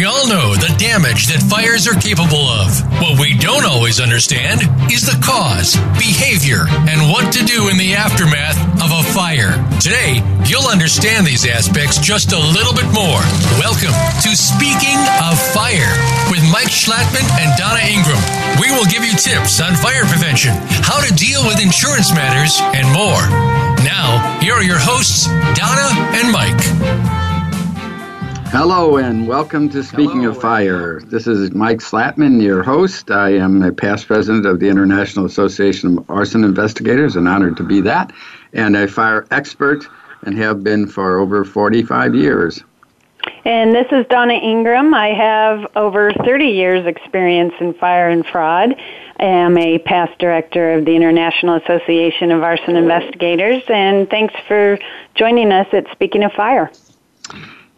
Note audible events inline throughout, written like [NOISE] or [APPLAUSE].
We all know the damage that fires are capable of. What we don't always understand is the cause, behavior, and what to do in the aftermath of a fire. Today, you'll understand these aspects just a little bit more. Welcome to Speaking of Fire with Mike Schlattman and Donna Ingram. We will give you tips on fire prevention, how to deal with insurance matters, and more. Now, here are your hosts, Donna and Mike. Hello and welcome to Speaking Hello. of Fire. This is Mike Schlattman, your host. I am a past president of the International Association of Arson Investigators, and honored to be that, and a fire expert and have been for over 45 years. And this is Donna Ingram. I have over 30 years experience in fire and fraud. I am a past director of the International Association of Arson Investigators, and thanks for joining us at Speaking of Fire.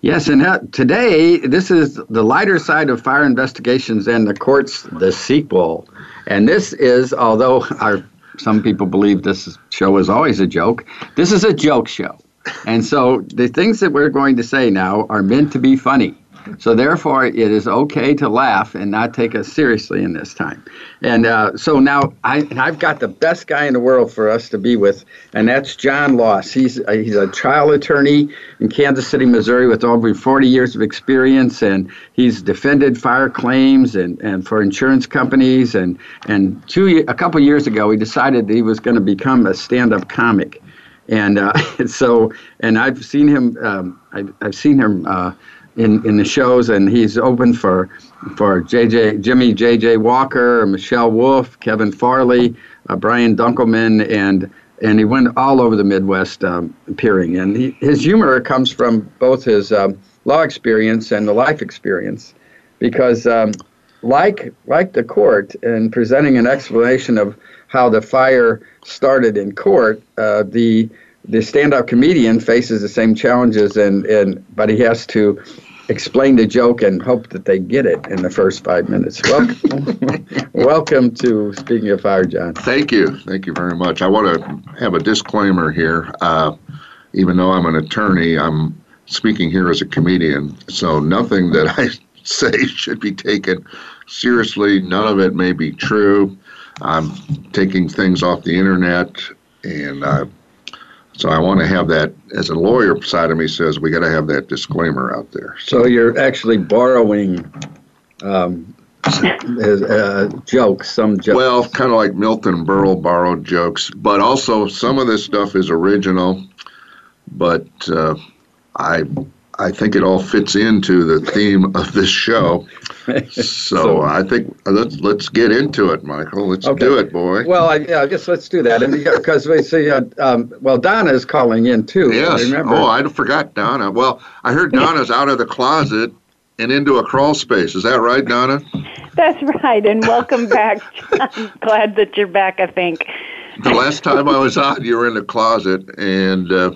Yes, and today this is the lighter side of fire investigations and the courts, the sequel. And this is, although our some people believe this show is always a joke, this is a joke show. And so the things that we're going to say now are meant to be funny. So therefore, it is okay to laugh and not take us seriously in this time. And uh, so now I, I've got the best guy in the world for us to be with, and that's John Loss. He's a, uh, he's a trial attorney in Kansas City, Missouri, with over 40 years of experience, and he's defended fire claims and, and for insurance companies. And and two a couple years ago, he decided that he was going to become a stand-up comic. And uh, [LAUGHS] so, and I've seen him. Um, I've, I've seen him uh, in, in the shows, and he's open for for JJ Jimmy JJ Walker, Michelle Wolf, Kevin Farley, uh, Brian Dunkleman, and and he went all over the Midwest um, appearing. And he, his humor comes from both his um, law experience and the life experience, because um, like like the court in presenting an explanation of how the fire started in court, uh, the the stand-up comedian faces the same challenges, and, and but he has to explain the joke and hope that they get it in the first five minutes. Welcome, [LAUGHS] welcome to Speaking of Fire, John. Thank you, thank you very much. I want to have a disclaimer here. Uh, even though I'm an attorney, I'm speaking here as a comedian, so nothing that I [LAUGHS] say should be taken seriously. None of it may be true. I'm taking things off the internet and. Uh, so I want to have that, as a lawyer side of me says, we got to have that disclaimer out there. So, so you're actually borrowing um, uh, jokes, some jokes. Well, kind of like Milton Berle borrowed jokes, but also some of this stuff is original. But uh, I I think it all fits into the theme of this show. [LAUGHS] so, so, I think let's let's get into it, Michael. Let's okay. do it, boy. Well, I, yeah, I guess let's do that, and because we see, uh, um, well, Donna is calling in too. Yes. Remember? Oh, I forgot Donna. Well, I heard Donna's out of the closet and into a crawl space. Is that right, Donna? That's right, and welcome back. [LAUGHS] I'm glad that you're back. I think. The last time I was on, you were in the closet, and. Uh,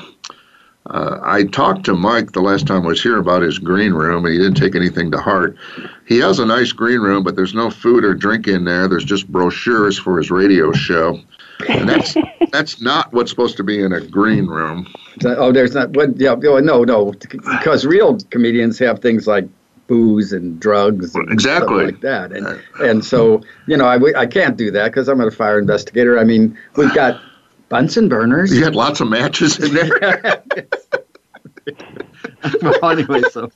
uh, I talked to Mike the last time I was here about his green room, and he didn't take anything to heart. He has a nice green room, but there's no food or drink in there. There's just brochures for his radio show, and that's [LAUGHS] that's not what's supposed to be in a green room. Oh, there's not. What? Yeah, no, no, because real comedians have things like booze and drugs and exactly like that and and so you know I, I can't do that because i'm a fire investigator i mean we've got Bunsen burners. You had lots of matches in there. [LAUGHS] [LAUGHS] well, anyway, so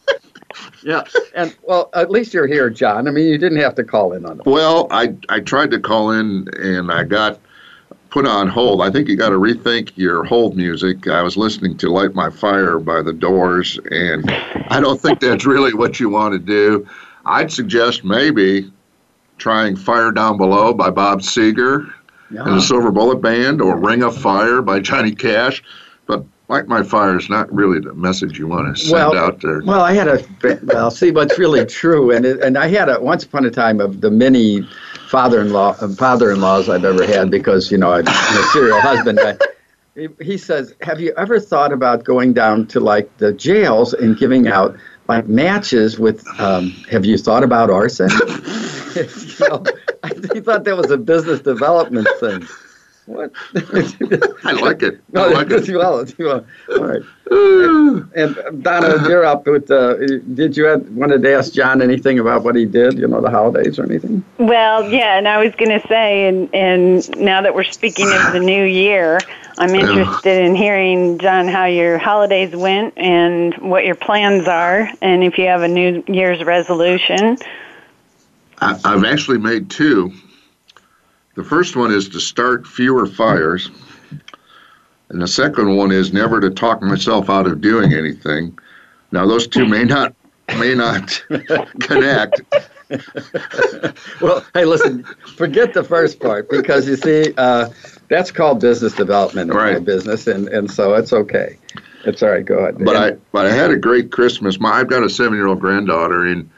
yeah, and well, at least you're here, John. I mean, you didn't have to call in on it. Well, I I tried to call in and I got put on hold. I think you got to rethink your hold music. I was listening to "Light My Fire" by The Doors, and I don't think that's really what you want to do. I'd suggest maybe trying "Fire Down Below" by Bob Seger yeah. and the Silver Bullet Band or Ring of Fire by Johnny Cash. But Light My Fire is not really the message you want to send well, out there. Well, I had a well, see what's really true, and it, and I had a once upon a time of the many father-in-law father-in-laws I've ever had because you know I'm a serial husband. I, he says, "Have you ever thought about going down to like the jails and giving out like matches with? Um, have you thought about arson?" [LAUGHS] you know, [LAUGHS] he thought that was a business development thing. What? [LAUGHS] I like it. I No, like [LAUGHS] it. well, well. All right. [SIGHS] And uh, Donna, you're up with. Uh, did you have, wanted to ask John anything about what he did? You know, the holidays or anything? Well, yeah, and I was going to say, and and now that we're speaking of the new year, I'm interested in hearing, John, how your holidays went and what your plans are, and if you have a New Year's resolution. I, I've actually made two. The first one is to start fewer fires, and the second one is never to talk myself out of doing anything. Now, those two may not may not [LAUGHS] connect. [LAUGHS] Well, hey, listen, forget the first part because you see, uh, that's called business development in my Right. business, and, and so it's okay. It's all right. Go ahead. But I but I had a great Christmas. My I've got a seven year old granddaughter, and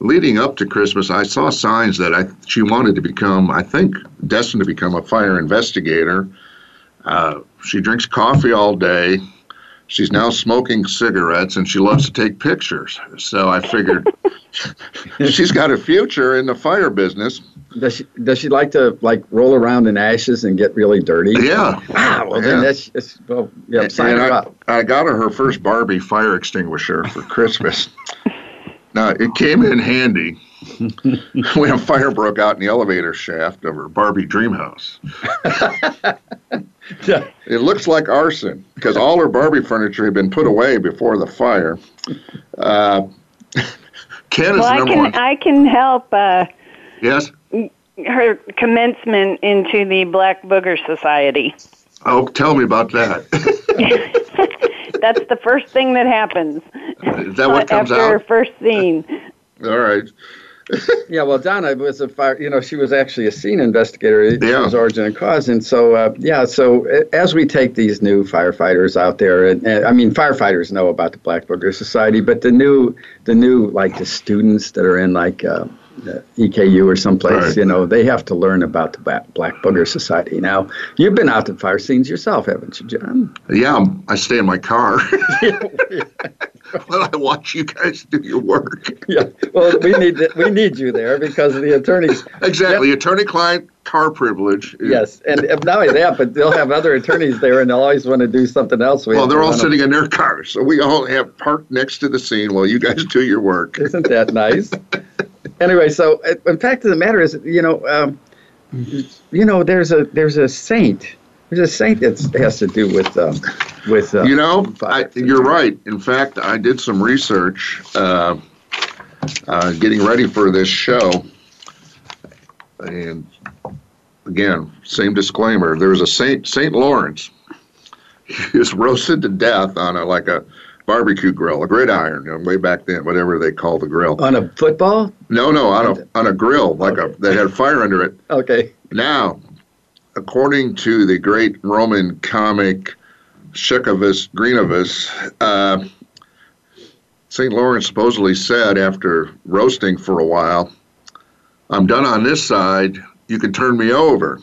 leading up to Christmas, I saw signs that I she wanted to become, I think, destined to become a fire investigator. Uh, she drinks coffee all day. She's now smoking cigarettes, and she loves to take pictures. So I figured [LAUGHS] she's got a future in the fire business. does she does she like to like roll around in ashes and get really dirty? Yeah. Ah, well then that's, that's well, yeah. Sign and her I, up. I got her her first Barbie fire extinguisher for Christmas. [LAUGHS] now it came in handy [LAUGHS] when a fire broke out in the elevator shaft of her Barbie dream house. [LAUGHS] It looks like arson because all her Barbie furniture had been put away before the fire. Uh, [LAUGHS] Ken is Well, the I number can one. I can help uh, yes. her commencement into the Black Booger Society. Oh, tell me about that. That's the first thing that happens is that what comes after her out? first scene. [LAUGHS] All right. [LAUGHS] Yeah, well, Donna was a fire. You know, she was actually a scene investigator. She Yeah. was origin and cause, and so uh, yeah. So as we take these new firefighters out there, and, and I mean, firefighters know about the Black Booger Society, but the new, the new like the students that are in like uh, Uh, EKU or someplace, Right. you know, they have to learn about the Black, Black Booger Society. Now, you've been out to fire scenes yourself, haven't you, John? Yeah, I'm- I stay in my car [LAUGHS] [LAUGHS] while I watch you guys do your work. yeah. Well, we need we need you there because the attorneys Exactly. Attorney-client car privilege. Yes, and if not only that, but they'll have other attorneys there, and they'll always want to do something else. We Well, they're all sitting in their cars, so we all have parked next to the scene while you guys do your work. Isn't that nice? [LAUGHS] anyway, so uh, the fact of the matter is, you know, um, you know, there's a there's a saint. There's a saint that has to do with um, with. Uh, You know, I, you're right. In fact, I did some research uh, uh, getting ready for this show, and again, same disclaimer. There was a Saint Saint Lawrence. [LAUGHS] He was roasted to death on a like a barbecue grill, a gridiron, you know, way back then, whatever they call the grill. on a football. No, no, on a on a grill, like a that had fire under it. Okay. Now, according to the great Roman comic Shekavus Greenavus, uh, St. Lawrence supposedly said after roasting for a while, I'm done on this side, you can turn me over.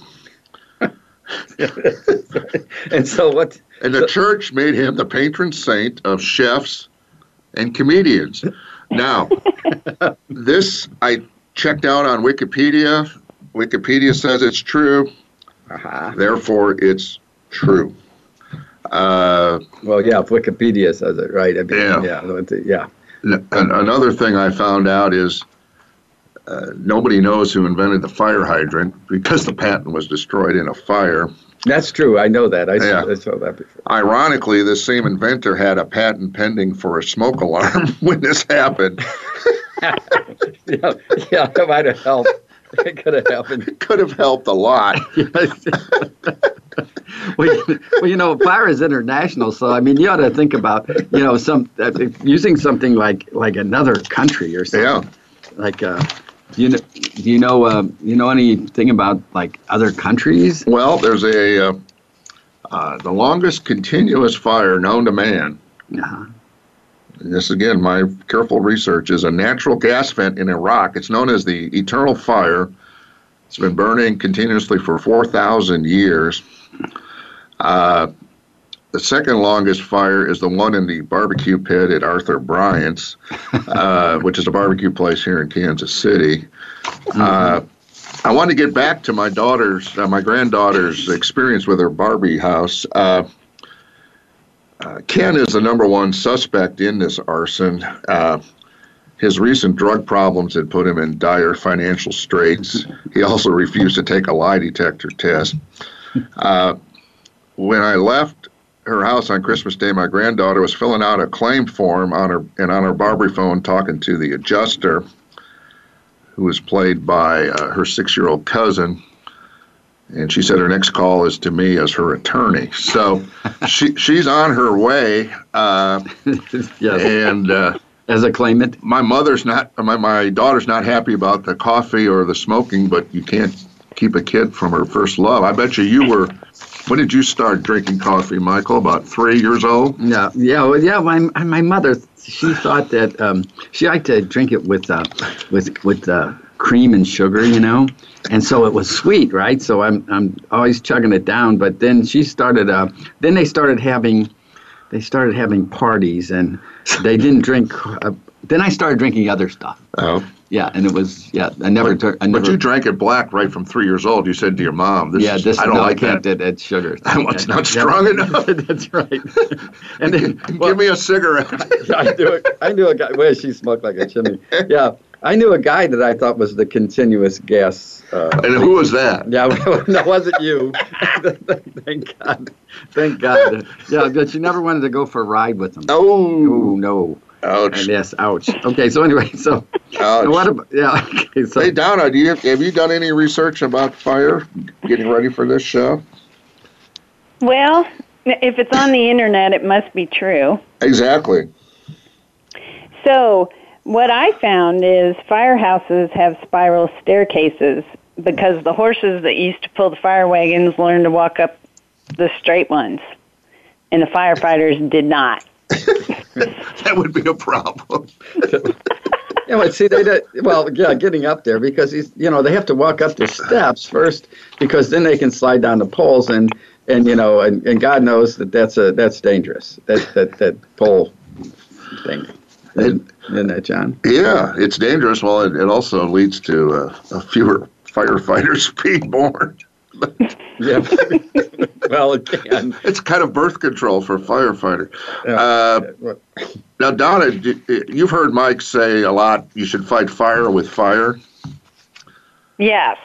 [LAUGHS] and so what? And the church made him the patron saint of chefs and comedians. Now, [LAUGHS] this I checked out on Wikipedia. Wikipedia says it's true. Uh-huh. Therefore, it's true. Uh, Well, yeah, if Wikipedia says it, right? I mean, Yeah. yeah, yeah. n- another thing I found out is uh, nobody knows who invented the fire hydrant because the patent was destroyed in a fire. That's true. I know that. I, Yeah. saw, I saw that before. Ironically, this same inventor had a patent pending for a smoke alarm [LAUGHS] when this happened. [LAUGHS] yeah, yeah, that might have helped. It could have happened. It could have helped a lot. [LAUGHS] well, you- well, you know, fire is international, so I mean, you ought to think about, you know, some uh, using something like like another country or something. Yeah. Like, uh, do you know, do you know, uh, you know anything about like other countries? Well, there's a uh, uh, the longest continuous fire known to man. Uh-huh. This again, my careful research is a natural gas vent in Iraq. It's known as the Eternal Fire. It's been burning continuously for 4,000 years. Uh, the second longest fire is the one in the barbecue pit at Arthur Bryant's, [LAUGHS] uh, which is a barbecue place here in Kansas City. Uh, I want to get back to my daughter's, uh, my granddaughter's experience with her Barbie house. Uh, uh, Ken is the number one suspect in this arson. Uh, his recent drug problems had put him in dire financial straits. He also refused to take a lie detector test. [LAUGHS] Uh, when I left her house on Christmas Day, my granddaughter was filling out a claim form on her and on her Barbie phone talking to the adjuster, who was played by uh, her six-year-old cousin. And she said her next call is to me as her attorney. So [LAUGHS] she she's on her way. Uh, [LAUGHS] yes. And uh, as a claimant, my mother's not my my daughter's not happy about the coffee or the smoking, but you can't keep a kid from her first love. I bet you you were when did you start drinking coffee, Michael? About three years old? Yeah, yeah, well, yeah. My my mother, she thought that um, she liked to drink it with uh, with with uh, cream and sugar, you know, and so it was sweet, right? So I'm I'm always chugging it down. But then she started. Uh, then they started having, they started having parties, and they didn't drink. Uh, then I started drinking other stuff. Oh. Yeah, and it was yeah. I never but, I never, but you drank it black right from three years old. You said to your mom, "This yeah, this I don't no, like I can't that. It's sugar. [LAUGHS] It's not strong enough. [LAUGHS] That's right. [LAUGHS] and then well, give me a cigarette. I knew a, I knew a guy. Well, she smoked like a chimney. Yeah, I knew a guy that I thought was the continuous gas. Uh, and who was that? Yeah, that wasn't you. Thank God. Thank God. Yeah, but you never wanted to go for a ride with him. Oh, oh no. Ouch. And yes, ouch. Okay, so anyway, so ouch. what about yeah? [LAUGHS] Okay, so hey, Donna, do you have, have you done any research about fire? Getting ready for this show? Well, if it's on the internet, it must be true. Exactly. So what I found is firehouses have spiral staircases because the horses that used to pull the fire wagons learned to walk up the straight ones, and the firefighters did not. [LAUGHS] [LAUGHS] that would be a problem. [LAUGHS] yeah, but see, they did, well, yeah, getting up there because he's, you know, they have to walk up the steps first because then they can slide down the poles and and you know and, and God knows that that's a that's dangerous that that that pole thing. Isn't, isn't that, John? Yeah, it's dangerous. Well, it, it also leads to uh, a fewer firefighters [LAUGHS] being born. [LAUGHS] yeah. [LAUGHS] well, it can. It's kind of birth control for a firefighter. Yeah. Uh, now, Donna, you've heard Mike say a lot. You should fight fire with fire. Yes.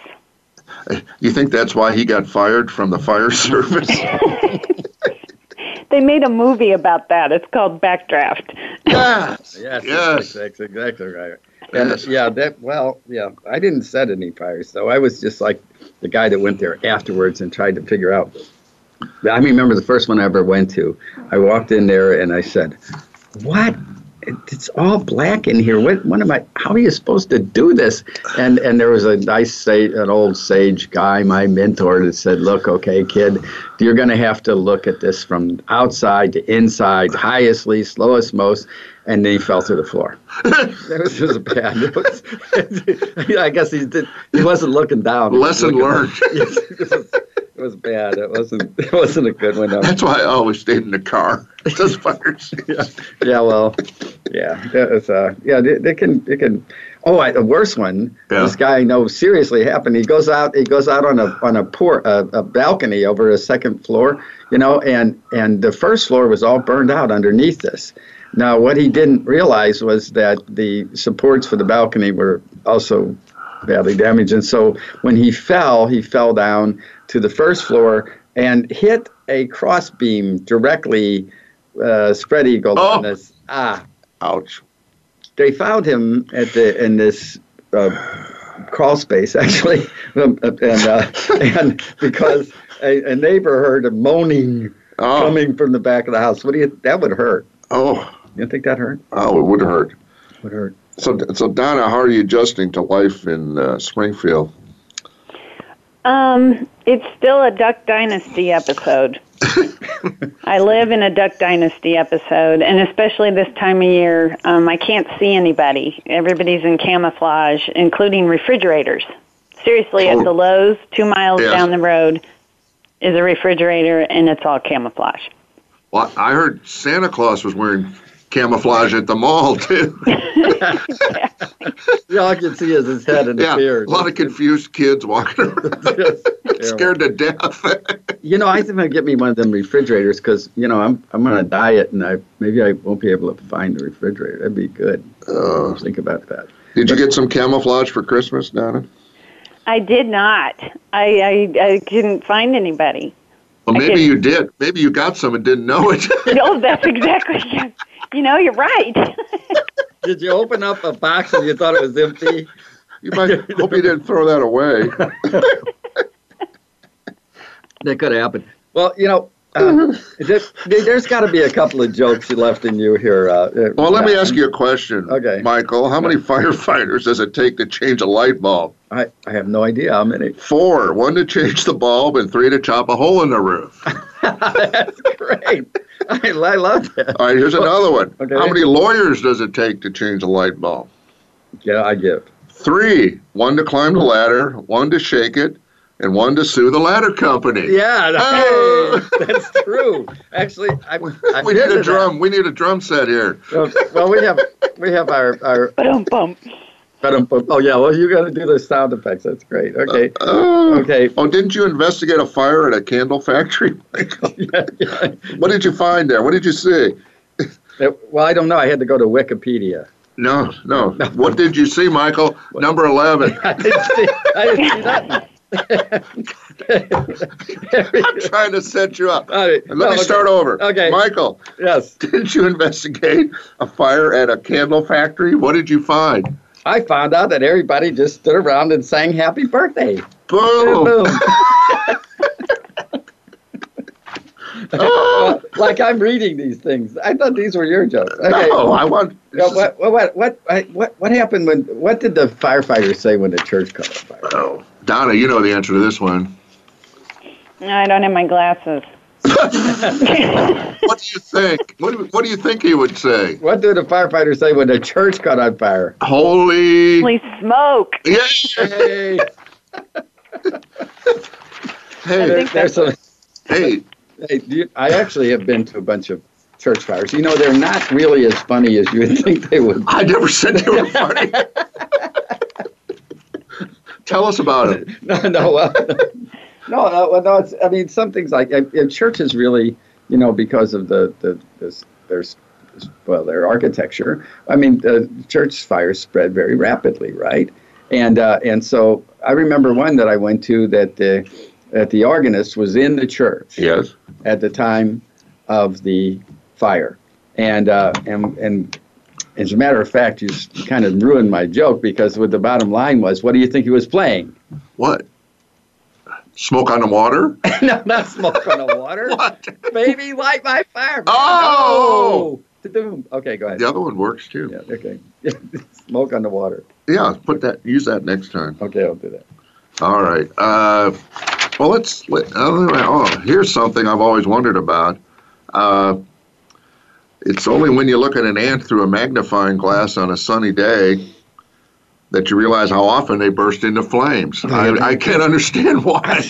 You think that's why he got fired from the fire [LAUGHS] service? they made a movie about that. It's called Backdraft. Yes. yes. Yes. That's exactly right. And yes. yeah, that well, yeah. I didn't set any fires, so I was just like the guy that went there afterwards and tried to figure out. I remember the first one I ever went to. I walked in there and I said, "What? It's all black in here. What? What am I? How are you supposed to do this?" And and there was a nice, say, an old sage guy, my mentor, that said, "Look, okay, kid, you're going to have to look at this from outside to inside, highest, least, lowest, most." And then he fell through the floor. [LAUGHS] that was just bad. It was, [LAUGHS] I guess he did. He wasn't looking down. Lesson learned. [LAUGHS] Yes, it, was, it was bad. It wasn't. It wasn't a good one. That's why I always stayed in the car. Those fires. yeah. Yeah. Well. Yeah. It was, uh, yeah. They, they can. They can. Oh, I, the worst one. Yeah. This guy I know seriously happened. He goes out. He goes out on a on a port a, a balcony over a second floor. You know, and and the first floor was all burned out underneath this. Now, what he didn't realize was that the supports for the balcony were also badly damaged. And so when he fell, he fell down to the first floor and hit a crossbeam directly uh, spread eagle oh. on this. Ah. Ouch. They found him at the in this uh, crawl space, actually. [LAUGHS] and, uh, [LAUGHS] and because a, a, neighbor heard a moaning oh. coming from the back of the house. What do you, that would hurt. Oh. You think that hurt? Oh, it would hurt. Would hurt. So, so Donna, how are you adjusting to life in uh, Springfield? Um, it's still a Duck Dynasty episode. [LAUGHS] I live in a Duck Dynasty episode, and especially this time of year, um, I can't see anybody. Everybody's in camouflage, including refrigerators. Seriously, oh. at the Lowe's, two miles yes. down the road, is a refrigerator, and it's all camouflage. Well, I heard Santa Claus was wearing camouflage at the mall too. Yeah, all I can see is his head and yeah, the beard. a lot of confused kids walking around, [LAUGHS] [LAUGHS] scared to death. [LAUGHS] You know, I think I'd get me one of them refrigerators because you know I'm I'm on a diet and I maybe I won't be able to find the refrigerator. That'd be good. Uh, Think about that. did you get some camouflage for Christmas, Donna? I did not. I, I, I couldn't find anybody. Well, maybe you did. Maybe you got some and didn't know it. [LAUGHS] No, that's exactly. You know, you're right. [LAUGHS] Did you open up a box and you thought it was empty? you might [LAUGHS] hope you didn't throw that away. That could happen. Well, you know, uh, [LAUGHS] there, there's got to be a couple of jokes left in you here. Uh, uh, Well, let me ask you a question, Okay. Michael. How many firefighters does it take to change a light bulb? I, I have no idea how many. Four. One to change the bulb and three to chop a hole in the roof. [LAUGHS] That's great. I, I love that. All right, here's another one. Okay. How many lawyers does it take to change a light bulb? Yeah, I give. Three. One to climb the ladder, one to shake it, and one to sue the ladder company. Yeah, [LAUGHS] Oh. hey, that's true. Actually, I, [LAUGHS] I we need a drum. We need a drum set here. Well, we have we have our our. Boom, boom. Oh yeah, well you got to do the sound effects. That's great. Okay, Oh. okay. Oh, didn't you investigate a fire at a candle factory? [LAUGHS] Michael? Yeah, yeah. what did you find there? What did you see? Uh, well, I don't know. I had to go to Wikipedia. No, no. What did you see, Michael? Number 11. I didn't see, I didn't see nothing. [LAUGHS] I'm trying to set you up. Right. Let No, me okay. start over. Okay. Michael, Yes, [LAUGHS] didn't you investigate a fire at a candle factory? What did you find? I found out that everybody just stood around and sang "Happy Birthday." Boom! Boom. [LAUGHS] [LAUGHS] Oh, like I'm reading these things. I thought these were your jokes. Okay. no, I want. Yeah, what, what, what, what, what, what happened when? What did the firefighters say when the church caught on fire? Oh, Donna, you know the answer to this one. I don't have my glasses. [LAUGHS] [LAUGHS] What do you think? What do, what do you think he would say? What did the firefighters say when the church caught on fire? Holy. Holy smoke! Yeah. Hey, Hey, there's some. hey. Hey, you, I actually have been to a bunch of church fires. You know, they're not really as funny as you would think they would. I never said they were funny. [LAUGHS] Tell us about it. [LAUGHS] No, no, uh, no, no, no. It's, I mean, some things like churches really, you know, because of the the this, there's well, their architecture. I mean, the church fires spread very rapidly, right? And uh, and so I remember one that I went to that the that the organist was in the church Yes. at the time of the fire, and uh, and and. As a matter of fact, you kind of ruined my joke because what the bottom line was, what do you think he was playing? What? Smoke on the water? [LAUGHS] no, not smoke on the water. [LAUGHS] What? Baby, light my fire. Oh! No. Okay, go ahead. The other one works too. Yeah, okay. [LAUGHS] smoke on the water. Yeah, put that. Use that next time. Okay, I'll do that. All right. Uh, well, let's. Let, oh, here's something I've always wondered about. Uh, it's only when you look at an ant through a magnifying glass on a sunny day that you realize how often they burst into flames. I, I can't understand [LAUGHS] why.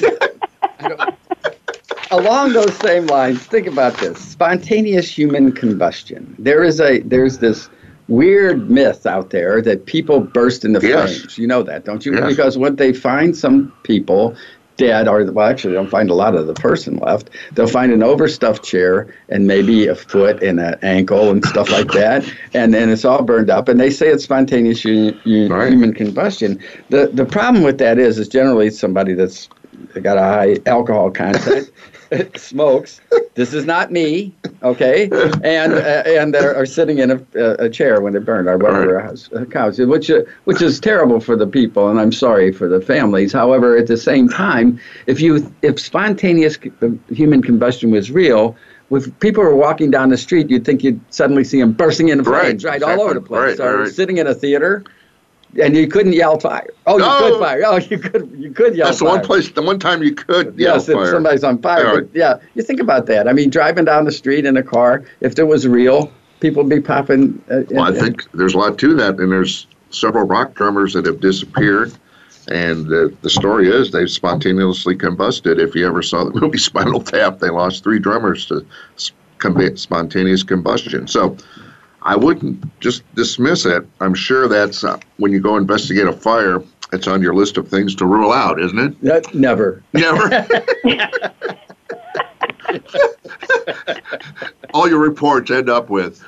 [LAUGHS] Along those same lines, think about this: spontaneous human combustion. There is a there's this weird myth out there that people burst into Yes. flames. You know that, don't you? Yes. Because when they find some people dead, or well, actually, they don't find a lot of the person left. They'll find an overstuffed chair and maybe a foot and an ankle and stuff like [LAUGHS] that, and then it's all burned up. And they say it's spontaneous hu- hu- Right. human combustion. The the problem with that is, is generally somebody that's got a high alcohol content. [LAUGHS] [LAUGHS] smokes. This is not me, okay? And uh, and they are sitting in a, a chair when they burn or whatever Right. house, uh, which uh, which is terrible for the people, and I'm sorry for the families. However, at the same time, if you if spontaneous uh, human combustion was real. If people were walking down the street, you'd think you'd suddenly see them bursting into Right, flames, right, all over the place. Right, or right. sitting in a theater, and you couldn't yell fire. Oh, you No. could fire. Oh, you could you could yell That's the one place, the one time you could yell Yes, if fire. somebody's on fire. Yeah. But yeah, you think about that. I mean, driving down the street in a car, if it was real, people would be popping. Uh, Well, I think there's a lot to that, and there's several rock drummers that have disappeared. And the, the story is they've spontaneously combusted. If you ever saw the [LAUGHS] movie Spinal Tap, they lost three drummers to spontaneous combustion. So I wouldn't just dismiss it. I'm sure that's uh, when you go investigate a fire, it's on your list of things to rule out, isn't it? That, never. Never. [LAUGHS] All your reports end up with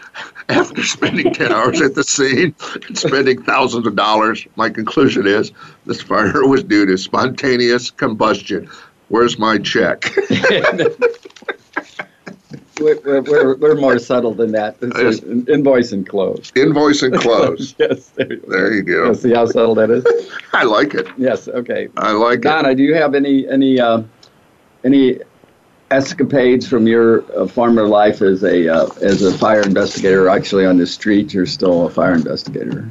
after spending 10 hours at the scene and spending thousands of dollars. My conclusion is this fire was due to spontaneous combustion. Where's my check? [LAUGHS] we're, we're, we're, more subtle than that. It's invoice and close. Invoice and [LAUGHS] close. yes. There you, there you go. See how subtle that is? [LAUGHS] I like it. Yes. Okay. I like Donna, it. Donna, do you have any any uh, any escapades from your uh, former life as a uh, as a fire investigator? Actually, on the street, you're still a fire investigator.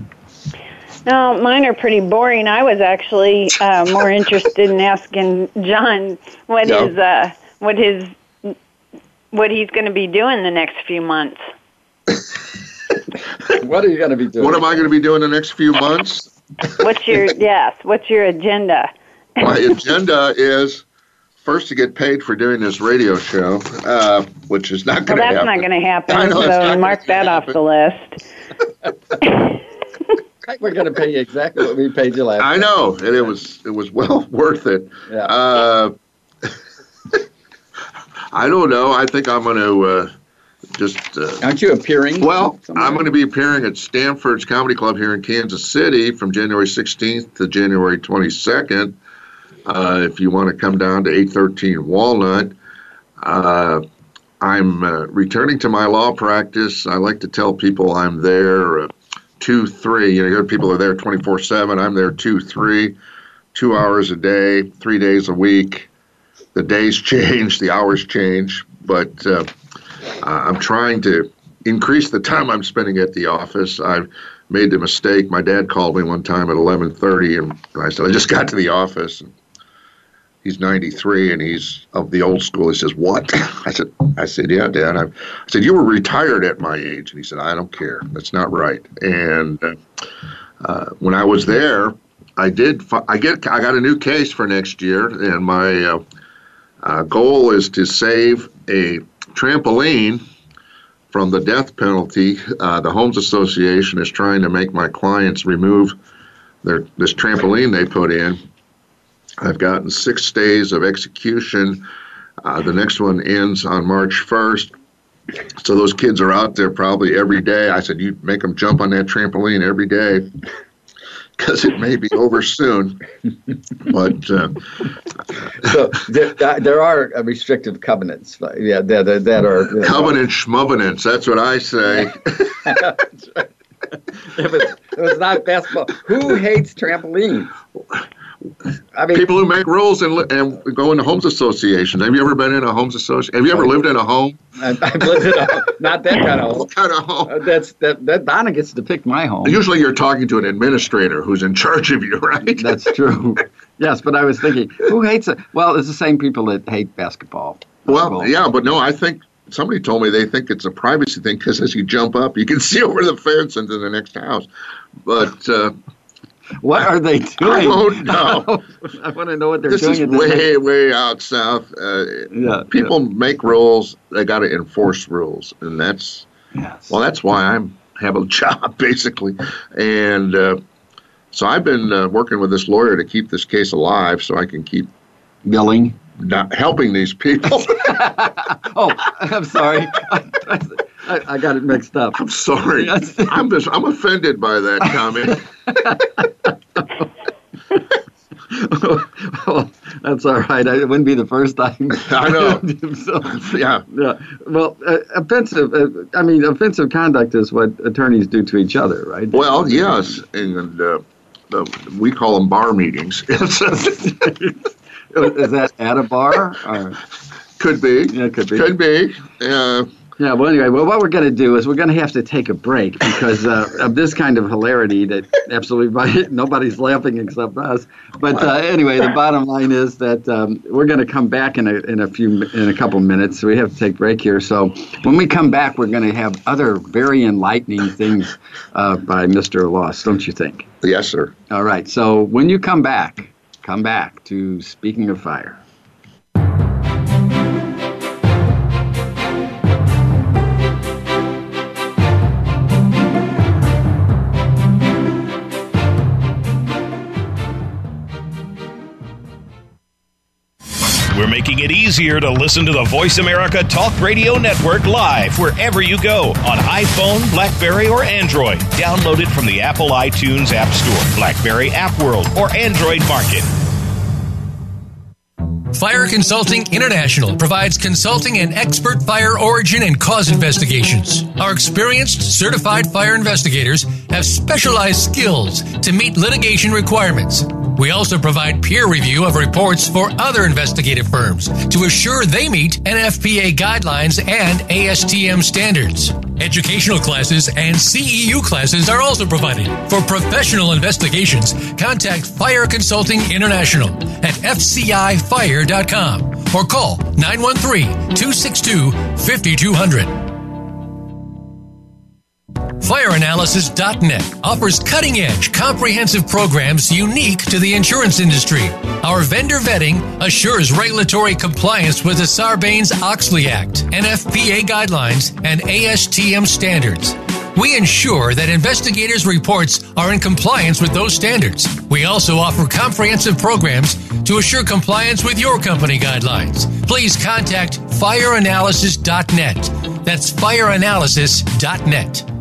No, mine are pretty boring. I was actually uh, more interested in asking John what yep. his uh, what his what he's going to be doing the next few months. [LAUGHS] what are you going to be doing? What am I going to be doing the next few months? what's your [LAUGHS] yes? What's your agenda? [LAUGHS] My agenda is first to get paid for doing this radio show, uh, which is not going to well, happen. that's not going to happen. so mark that off the list. We're going to pay you exactly what we paid you last. I know, and it was it was well worth it. Yeah. Uh, I don't know. I think I'm going to uh, just. Uh, Aren't you appearing? Well, somewhere? I'm going to be appearing at Stanford's Comedy Club here in Kansas City from January 16th to January 22nd. Uh, if you want to come down to 813 Walnut. Uh, I'm uh, returning to my law practice. I like to tell people I'm there uh, two, three. You know, your people are there 24 7. I'm there two, three, two hours a day, three days a week the days [LAUGHS] change, the hours change, but uh, I'm trying to increase the time I'm spending at the office. I've made the mistake. My dad called me one time at 11:30, and I said, "I just got to the office." And he's 93, and he's of the old school. He says, "What?" [LAUGHS] I said, "I said, yeah, Dad." I, said, "You were retired at my age," and he said, "I don't care. That's not right." And uh, uh, when I was there, I did. I get. I got a new case for next year, and my uh, uh, goal is to save a trampoline from the death penalty. Uh, the Homes Association is trying to make my clients remove their this trampoline they put in. I've gotten six days of execution. Uh, the next one ends on March 1st. So those kids are out there probably every day. I said, you make them jump on that trampoline every day because it may be over [LAUGHS] soon. but uh, so there, there, are restrictive covenants. Yeah, that, that, that are you know, covenant schmovenants. That's what I say. it, was, it was not basketball. Who hates trampoline? I mean, people who make rules and, and go into homes associations. Have you ever been in a homes association? Have you ever lived in a home? I've, I've lived in a home. Not that kind of home. What [LAUGHS] kind of home? Uh, that's that. That Donna gets to pick my home. Usually, you're talking to an administrator who's in charge of you, right? [LAUGHS] That's true. yes, but I was thinking, who hates it? Well, it's the same people that hate basketball. Well, yeah, but no, I think somebody told me they think it's a privacy thing because as you jump up, you can [LAUGHS] see over the fence into the next house. But uh, what are they doing? [LAUGHS] I don't know. I want to know what they're this doing. This is way, way out south. Uh, yeah, people yeah. make rules. They got to enforce rules, and that's yes. well, that's why I'm have a [LAUGHS] job basically, and uh, so I've been uh, working with this lawyer to keep this case alive, so I can keep billing, not helping these people. [LAUGHS] oh, I'm sorry. I, I, got it mixed up. I'm sorry. I'm just I'm offended by that comment. Well, that's all right. It wouldn't be the first time. I know. [LAUGHS] so, yeah. Yeah. Well, uh, offensive. Uh, I mean, offensive conduct is what attorneys do to each other, right? Well, yes, and uh, we call them bar meetings. [LAUGHS] is that at a bar? Or? Could be. Yeah, could be. Could be. Yeah. Well, anyway, well, what we're going to do is we're going to have to take a break because uh, [LAUGHS] of this kind of hilarity that absolutely [LAUGHS] nobody's laughing except us. But uh, anyway, the bottom line is that um, we're going to come back in a, in a few in a couple minutes. So we have to take a break here. So when we come back, we're going to have other very enlightening things uh, by Mr. Loss, don't you think? Yes, sir. All right. So when you come back, come back to Speaking of Fire. It easier to listen to the Voice America Talk Radio Network live wherever you go on iPhone, Blackberry, or Android. Download it from the Apple iTunes App Store, Blackberry App World, or Android Market. Fire Consulting International provides consulting and expert fire origin and cause investigations. Our experienced, certified fire investigators have specialized skills to meet litigation requirements. We also provide peer review of reports for other investigative firms to assure they meet NFPA guidelines and ASTM standards. Educational classes and CEU classes are also provided. For professional investigations, contact Fire Consulting International at fcifire.com or call 913 262 5200. FireAnalysis.net offers cutting edge, comprehensive programs unique to the insurance industry. Our vendor vetting assures regulatory compliance with the Sarbanes Oxley Act, NFPA guidelines, and ASTM standards. We ensure that investigators' reports are in compliance with those standards. We also offer comprehensive programs to assure compliance with your company guidelines. Please contact fireanalysis.net. That's fireanalysis.net.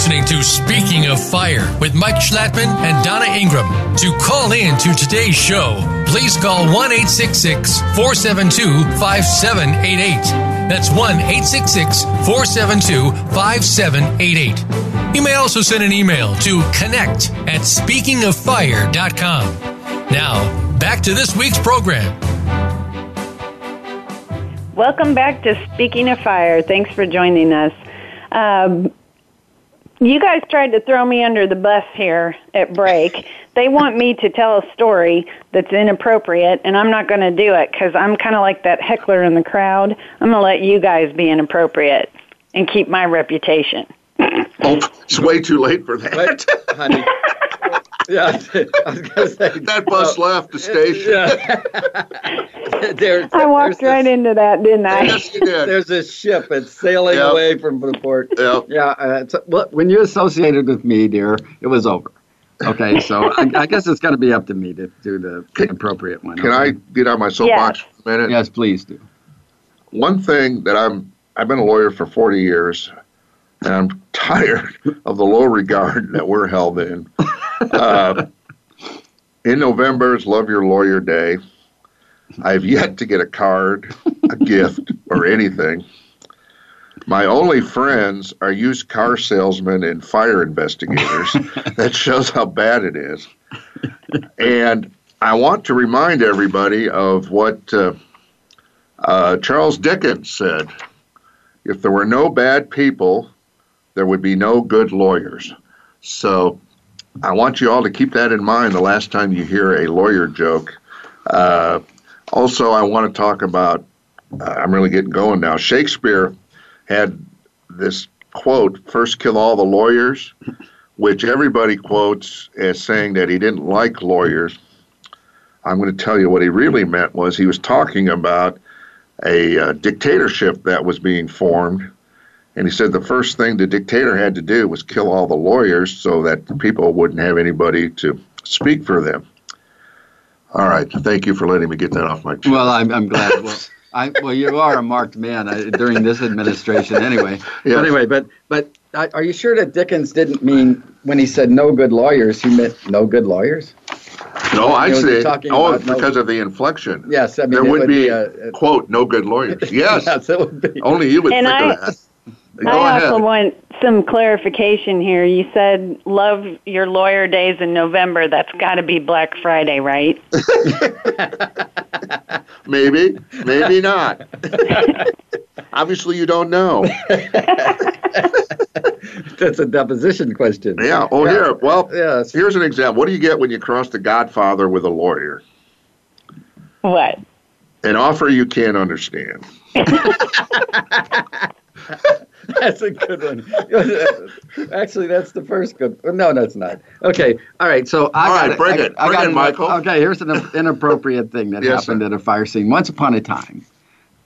Listening to Speaking of Fire with Mike Schlattman and Donna Ingram. To call in to today's show, please call 1 472 5788. That's 1 472 5788. You may also send an email to connect at speakingoffire.com. Now, back to this week's program. Welcome back to Speaking of Fire. Thanks for joining us. Um, you guys tried to throw me under the bus here at break. they want me to tell a story that's inappropriate, and I'm not going to do it because I'm kind of like that heckler in the crowd. I'm going to let you guys be inappropriate and keep my reputation. oh, [LAUGHS] it's way too late for that. Wait, honey. [LAUGHS] yeah, I was gonna say [LAUGHS] that bus well, left the station. Yeah. [LAUGHS] there, I walked right this, into that, didn't I? Yes, you did. There's a ship. It's sailing yep. away from the port. Yep. Yeah. Uh, well, when you associated with me, dear, it was over. Okay, so I, I guess it's going to be up to me to do the can, appropriate one. Can okay? I get on my soapbox yes. for a minute? Yes, please do. One thing that I'm I've been a lawyer for 40 years, and I'm [LAUGHS] tired of the low regard that we're held in. Uh, in November is Love Your Lawyer Day. I've yet to get a card, a gift, or anything. My only friends are used car salesmen and fire investigators. [LAUGHS] that shows how bad it is. And I want to remind everybody of what uh, uh, Charles Dickens said if there were no bad people, there would be no good lawyers. So I want you all to keep that in mind the last time you hear a lawyer joke. Uh, also, I want to talk about, uh, I'm really getting going now. Shakespeare had this quote, first kill all the lawyers, which everybody quotes as saying that he didn't like lawyers. I'm going to tell you what he really meant was he was talking about a uh, dictatorship that was being formed and he said the first thing the dictator had to do was kill all the lawyers so that the people wouldn't have anybody to speak for them. All right. Thank you for letting me get that off my chest. Well, I'm, I'm glad. Well, I, well, you are a marked man uh, during this administration, anyway. [LAUGHS] Yes. But anyway, but but uh, are you sure that Dickens didn't mean when he said no good lawyers, he meant no good lawyers? No, I said, oh, because no, of the inflection. Yes, I mean, there would, would, be, be a, a, quote, no good lawyers. [LAUGHS] Yes, yes it would be. Only you would and think I, of that. Go I ahead. also want some clarification here. You said love your lawyer days in November. That's got to be Black Friday, right? [LAUGHS] maybe, maybe not. [LAUGHS] Obviously, you don't know. [LAUGHS] That's a deposition question. Yeah. Oh, yeah. here. Well, yes. here's an example. What do you get when you cross the Godfather with a lawyer? What? An offer you can't understand. That's a good one. [LAUGHS] Actually, that's the first good. No, that's not. Okay, all right. So I All got right, bring I, it. I Bring got it, Michael. Okay, here's an inappropriate thing that Yes, happened sir. at a fire scene. Once upon a time,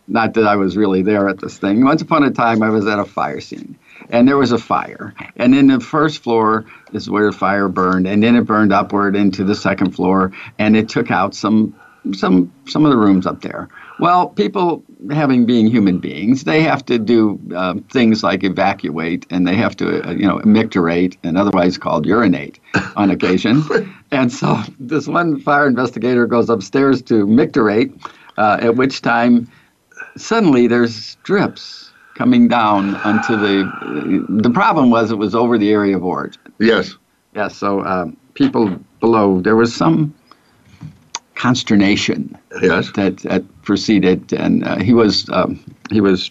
not that I was really there at this thing. Once upon a time, I was at a fire scene, and there was a fire. And in the first floor is where the fire burned, and then it burned upward into the second floor, and it took out some some some of the rooms up there. Well, people having being human beings, they have to do um, things like evacuate, and they have to uh, you know micturate, and otherwise called urinate, [LAUGHS] on occasion. and so this one fire investigator goes upstairs to micturate, uh, at which time suddenly there's drips coming down onto the. The problem was it was over the area of origin. Yes. Yeah, so um, people below, there was some consternation Yes. that, that proceeded, and uh, he was um, he was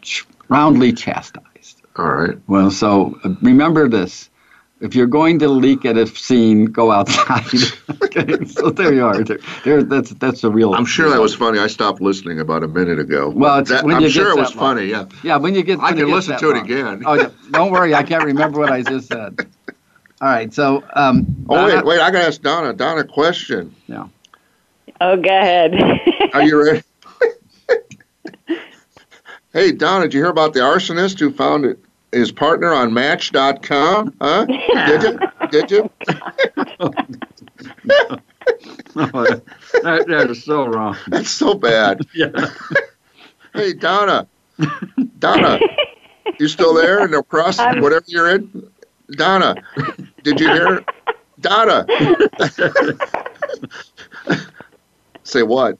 roundly chastised. All right. Well, so uh, remember this: if you're going to leak at a scene, go outside. [LAUGHS] okay, so there you are. There, there, that's that's a real. I'm sure that was funny. I stopped listening about a minute ago. Well, it's That- when I'm you sure it was long. funny. Yeah. Yeah, when you get. I when it can gets listen that to it long. again. Oh, yeah, don't worry, I can't remember what I just said. All right, so. Um, Oh wait, Donna- wait! I gotta ask Donna. Donna, question. Yeah. Oh, go ahead. Are you ready? Hey, Donna, did you hear about the arsonist who found his partner on Match.com? Huh? Did you? Did you? [LAUGHS] that, that is so wrong. [LAUGHS] That's so bad. [LAUGHS] Yeah. Hey, Donna. Donna, you still there? And across I'm- whatever you're in, Donna. Did you hear? Donna. say what?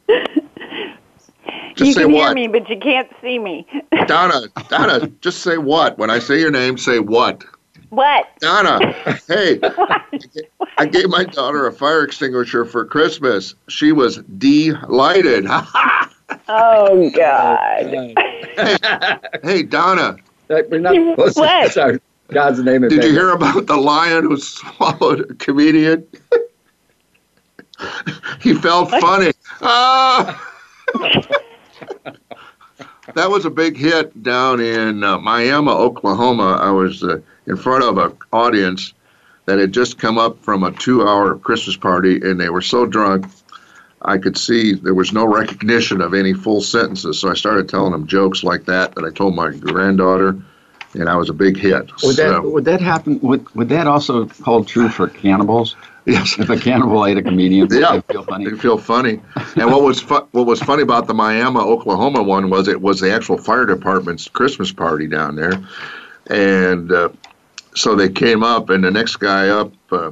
Just you say can what? hear me, but you can't see me. [LAUGHS] Donna, Donna, just say what? When I say your name, say what? What? Donna, [LAUGHS] hey, I gave my daughter a fire extinguisher for Christmas. She was delighted. [LAUGHS] Oh, God. hey, Donna, not supposed to- What? sorry. God's name. in did you hear about the lion who swallowed a comedian? he felt funny. Ah! That was a big hit down in uh, Miami, Oklahoma. I was uh, in front of an audience that had just come up from a two-hour Christmas party, and they were so drunk. I could see there was no recognition of any full sentences, so I started telling them jokes like that that I told my granddaughter, and I was a big hit. Would So- that would that happen? Would would that also hold true for cannibals? Yes, If a cannibal ate a comedian, Yeah. they feel funny? They feel funny. And what was fu- what was funny about the Miami, Oklahoma one was it was the actual fire department's Christmas party down there, and uh, so they came up, and the next guy up. Uh,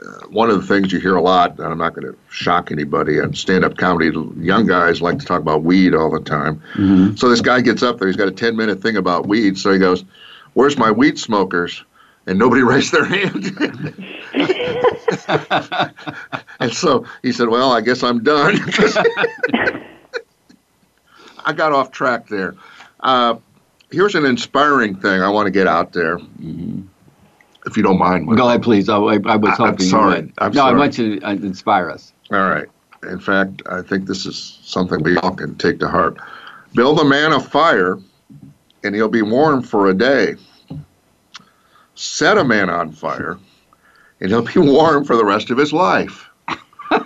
uh, one of the things you hear a lot, and I'm not going to shock anybody, on stand-up comedy, young guys like to talk about weed all the time. Mhm. So this guy gets up there, he's got a 10-minute thing about weed. So he goes, "Where's my weed smokers?" And nobody [LAUGHS] raised their hand. [LAUGHS] And so he said, Well, I guess I'm done. [LAUGHS] I got off track there. Uh, here's an inspiring thing I want to get out there, if you don't mind. Go ahead, please. Oh, I, I was I- I'm hoping sorry. you would. I'm no, I want you to uh, inspire us. All right. In fact, I think this is something we all can take to heart. Build a man a fire, and he'll be warm for a day. Set a man on fire, and he'll be [LAUGHS] warm for the rest of his life.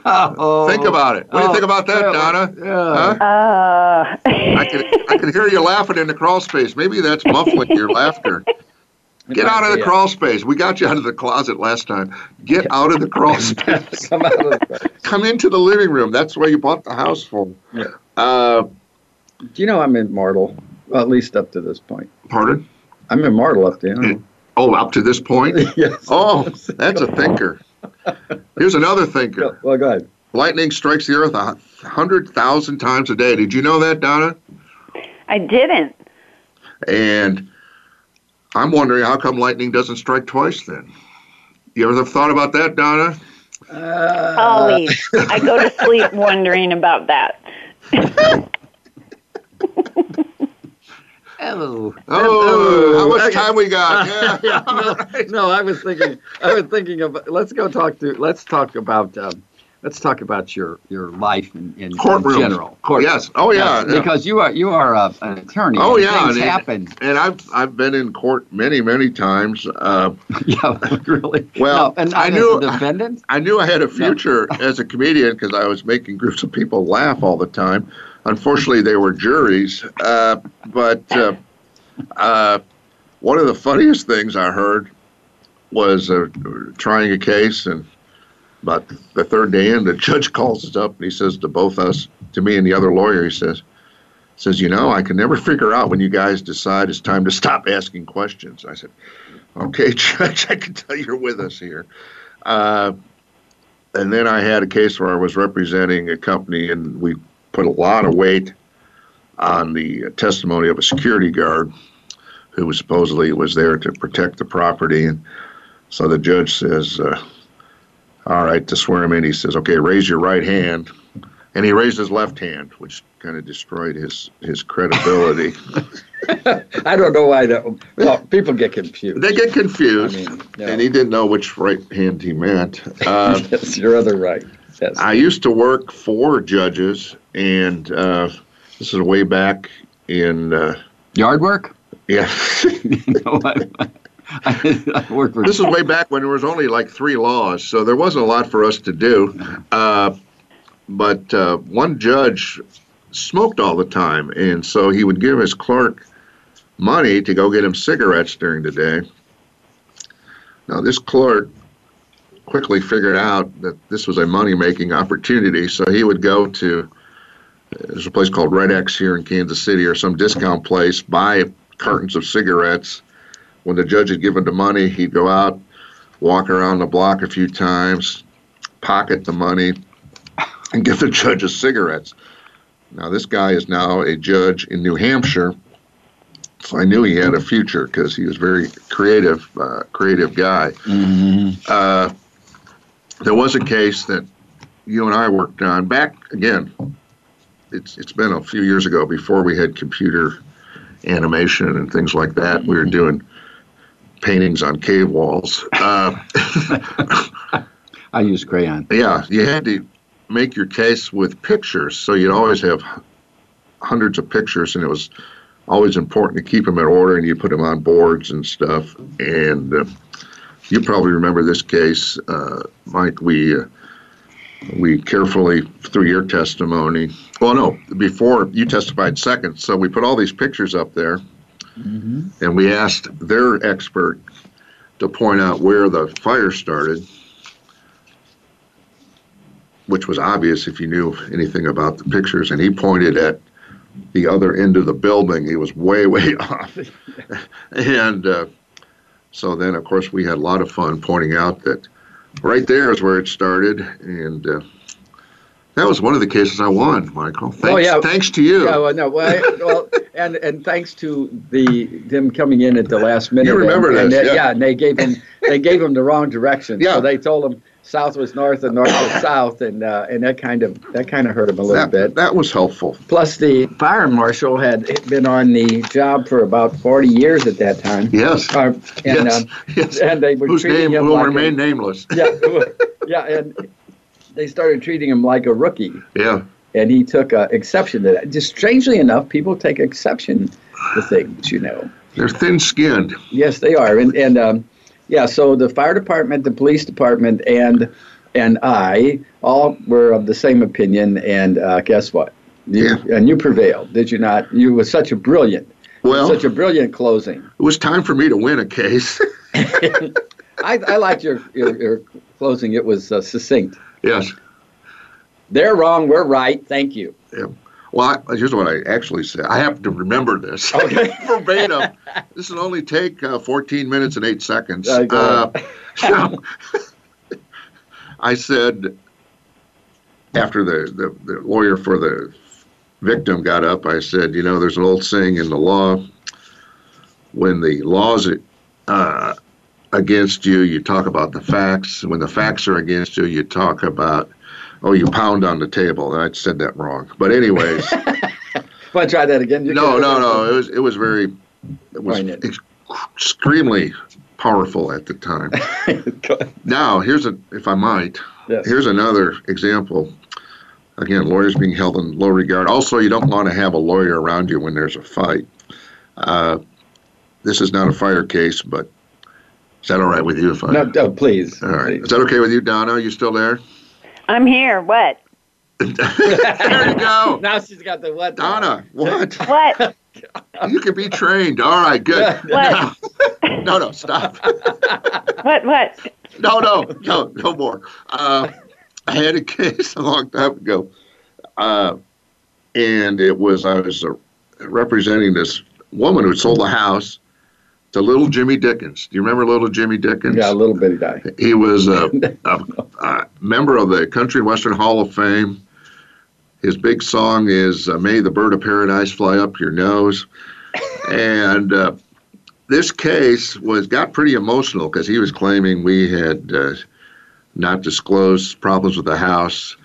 oh, Think about it. What do you oh, think about that, Donna? Yeah. Huh? Uh, I can I can hear you laughing in the crawl space. Maybe that's muffling your laughter. [LAUGHS] Get out of the crawl space. We got you out of the closet last time. Get out of the [LAUGHS] crawl space. Come out of the- Come into the living room. That's where you bought the house for. Yeah. Uh, Do you know I'm immortal? Well, at least up to this point. pardon? I'm immortal up to you know. Oh, up to this point? [LAUGHS] yes. Oh, that's a thinker. Here's another thinker. Well, go ahead. Lightning strikes the earth a hundred thousand times a day. Did you know that, Donna? I didn't. And I'm wondering how come lightning doesn't strike twice then? You ever thought about that, Donna? Uh, Always. I go to sleep wondering about that. [LAUGHS] Hello. Oh, how much time we got? Yeah. [LAUGHS] Yeah, no, no, I was thinking. I was thinking of. Let's go talk to. Let's talk about um, let's talk about your your life in, in, in general. Court- Yes. Oh yeah. yeah. Because you are you are a, an attorney. Oh and yeah, things and, happen. and I've I've been in court many many times. Uh, [LAUGHS] yeah, really. Well, No, and I knew- a defendant. I knew I had a future as a comedian because I was making groups of people laugh all the time. Unfortunately, they were juries. Uh, but uh, uh, one of the funniest things I heard was uh, trying a case, and about the third day in, the [LAUGHS] judge calls us up and he says to both us, to me and the other lawyer, he says, says, you know, I can never figure out when you guys decide it's time to stop asking questions. I said, okay, [LAUGHS] judge, I can tell you're with us here. Uh, and then I had a case where I was representing a company, and we put a lot of weight on the testimony of a security guard who was supposedly was there to protect the property. And so the judge says, uh, "All right, to swear him in." He says, "Okay, raise your right hand." And he raised his left hand, which kind of destroyed his his credibility. [LAUGHS] I don't know why that. Well, people get confused. they get confused, I mean, yeah. and he didn't know which right hand he meant. [LAUGHS] Uh, Yes, your other right. Yes. I used to work for judges, and uh, this is way back in uh, Yard work. yeah. [LAUGHS] I, [LAUGHS] I, I work for. this is way back when there was only like three laws, so there wasn't a lot for us to do. [LAUGHS] Uh, but uh, one judge smoked all the time, and so he would give his clerk money to go get him cigarettes during the day. Now this clerk quickly figured out that this was a money-making opportunity, so he would go to there's a place called Red X here in Kansas City or some discount place, buy cartons of cigarettes. When the judge had given the money, he'd go out, walk around the block a few times, pocket the money, and give the judge his cigarettes. Now, this guy is now a judge in New Hampshire, so I knew he had a future because he was very creative, uh, creative guy. Uh, there was a case that you and I worked on back again. It's it's been a few years ago before we had computer animation and things like that. We were doing paintings on cave walls. Uh, [LAUGHS] I use crayon. yeah, you had to make your case with pictures, so you'd always have hundreds of pictures, and it was always important to keep them in order, and you put them on boards and stuff. And uh, you probably remember this case, uh, Mike. We uh, we carefully through your testimony. Well, no, before you testified second, so we put all these pictures up there, and we asked their expert to point out where the fire started which was obvious if you knew anything about the pictures. And he pointed at the other end of the building. He was way, way [LAUGHS] off. and uh, so then, of course, we had a lot of fun pointing out that right there is where it started. And uh, that was one of the cases I won, Michael. Thanks, Oh, yeah. thanks to you. Yeah, well, no, well, I, well, and and thanks to the them coming in at the last minute. You remember and, and this, they- yeah. and they gave him they gave him the wrong direction. Yeah. So they told him south was north and north was south, and uh, and that kind of that kind of hurt him a little that, bit. that was helpful. Plus, the fire marshal had been on the job for about forty years at that time. Yes. Uh, and yes. um, yes. and they were Whose treating name him will like remain a, nameless. [LAUGHS] yeah, yeah, and they started treating him like a rookie. Yeah. and he took uh, exception to that. Just strangely enough, people take exception to things, you know. They're thin skinned. Yes, they are, and and um, yeah. So the fire department, the police department, and and I all were of the same opinion. And uh, guess what? You, Yeah. And you prevailed, did you not? You was such a brilliant, Well, such a brilliant closing. it was time for me to win a case. [LAUGHS] [LAUGHS] I, I liked your, your your closing. It was uh, succinct. yes. They're wrong. We're right. Thank you. Well, I, here's what I actually said. I happen to remember this [LAUGHS] Okay. [LAUGHS] verbatim. This will only take uh, 14 minutes and eight seconds. Uh, so, [LAUGHS] I said, after the, the, the lawyer for the victim got up, I said, you know, there's an old saying in the law when the law's uh, against you, you talk about the facts. When the facts are against you, you talk about, oh, you pound on the table. I said that wrong. But, anyways. Want to try that again? You No, no, no. It was it was very it was ex- extremely powerful at the time. [LAUGHS] now, here's a, if I might, yes. here's another example. Again, lawyers being held in low regard. Also, you don't want to have a lawyer around you when there's a fight. Uh, this is not a fire case, but is that all right with you? If I, no, no please. All right. Please. Is that okay with you, Donna? Are you still there? I'm here. What? there you go. [LAUGHS] Now she's got the what? Donna, what? What? You can be trained. All right, good. What? [LAUGHS] No, no, stop. [LAUGHS] What? What? No, no, no, no more. Uh, I had a case a long time ago, uh, and it was I was uh, representing this woman who sold a house to little Jimmy Dickens. Do you remember little Jimmy Dickens? Yeah, a little bitty guy. He was a, [LAUGHS] a, a member of the Country and Western Hall of Fame. His big song is uh, "May the Bird of Paradise Fly Up Your Nose," [LAUGHS] and uh, this case was got pretty emotional because he was claiming we had uh, not disclosed problems with the house.